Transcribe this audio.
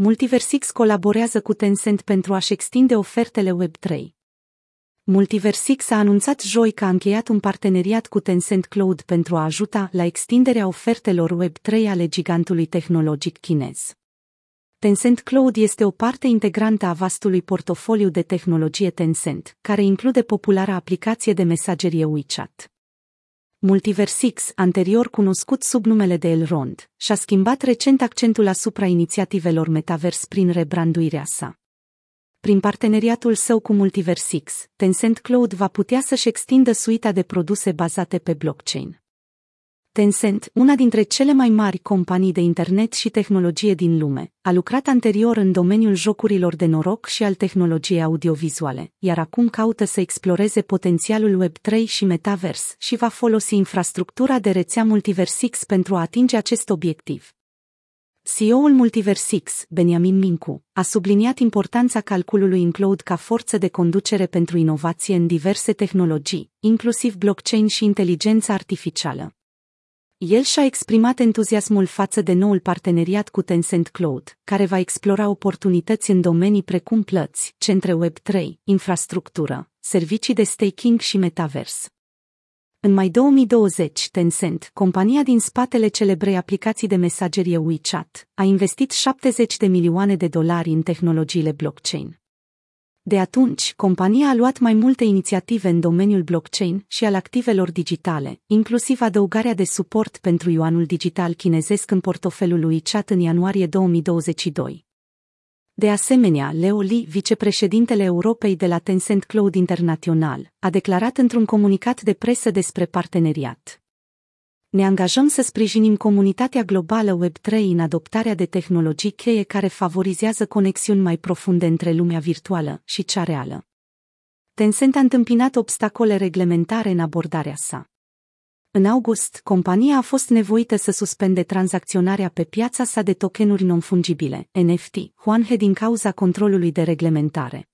Multiversix colaborează cu Tencent pentru a-și extinde ofertele Web3. Multiversix a anunțat joi că a încheiat un parteneriat cu Tencent Cloud pentru a ajuta la extinderea ofertelor Web3 ale gigantului tehnologic chinez. Tencent Cloud este o parte integrantă a vastului portofoliu de tehnologie Tencent, care include populara aplicație de mesagerie WeChat. Multiversix, anterior cunoscut sub numele de Elrond, și-a schimbat recent accentul asupra inițiativelor metavers prin rebranduirea sa. Prin parteneriatul său cu Multiversix, Tencent Cloud va putea să-și extindă suita de produse bazate pe blockchain. Tencent, una dintre cele mai mari companii de internet și tehnologie din lume, a lucrat anterior în domeniul jocurilor de noroc și al tehnologiei audiovizuale, iar acum caută să exploreze potențialul Web3 și Metavers și va folosi infrastructura de rețea Multiversix pentru a atinge acest obiectiv. CEO-ul Multiversix, Benjamin Mincu, a subliniat importanța calculului în cloud ca forță de conducere pentru inovație în diverse tehnologii, inclusiv blockchain și inteligența artificială. El și-a exprimat entuziasmul față de noul parteneriat cu Tencent Cloud, care va explora oportunități în domenii precum plăți, centre Web3, infrastructură, servicii de staking și metavers. În mai 2020, Tencent, compania din spatele celebrei aplicații de mesagerie WeChat, a investit 70 de milioane de dolari în tehnologiile blockchain. De atunci, compania a luat mai multe inițiative în domeniul blockchain și al activelor digitale, inclusiv adăugarea de suport pentru yuanul digital chinezesc în portofelul lui Chat în ianuarie 2022. De asemenea, Leo Li, vicepreședintele Europei de la Tencent Cloud International, a declarat într-un comunicat de presă despre parteneriat. Ne angajăm să sprijinim comunitatea globală Web3 în adoptarea de tehnologii cheie care favorizează conexiuni mai profunde între lumea virtuală și cea reală. Tencent a întâmpinat obstacole reglementare în abordarea sa. În august, compania a fost nevoită să suspende tranzacționarea pe piața sa de tokenuri non-fungibile, NFT, Huanhe din cauza controlului de reglementare.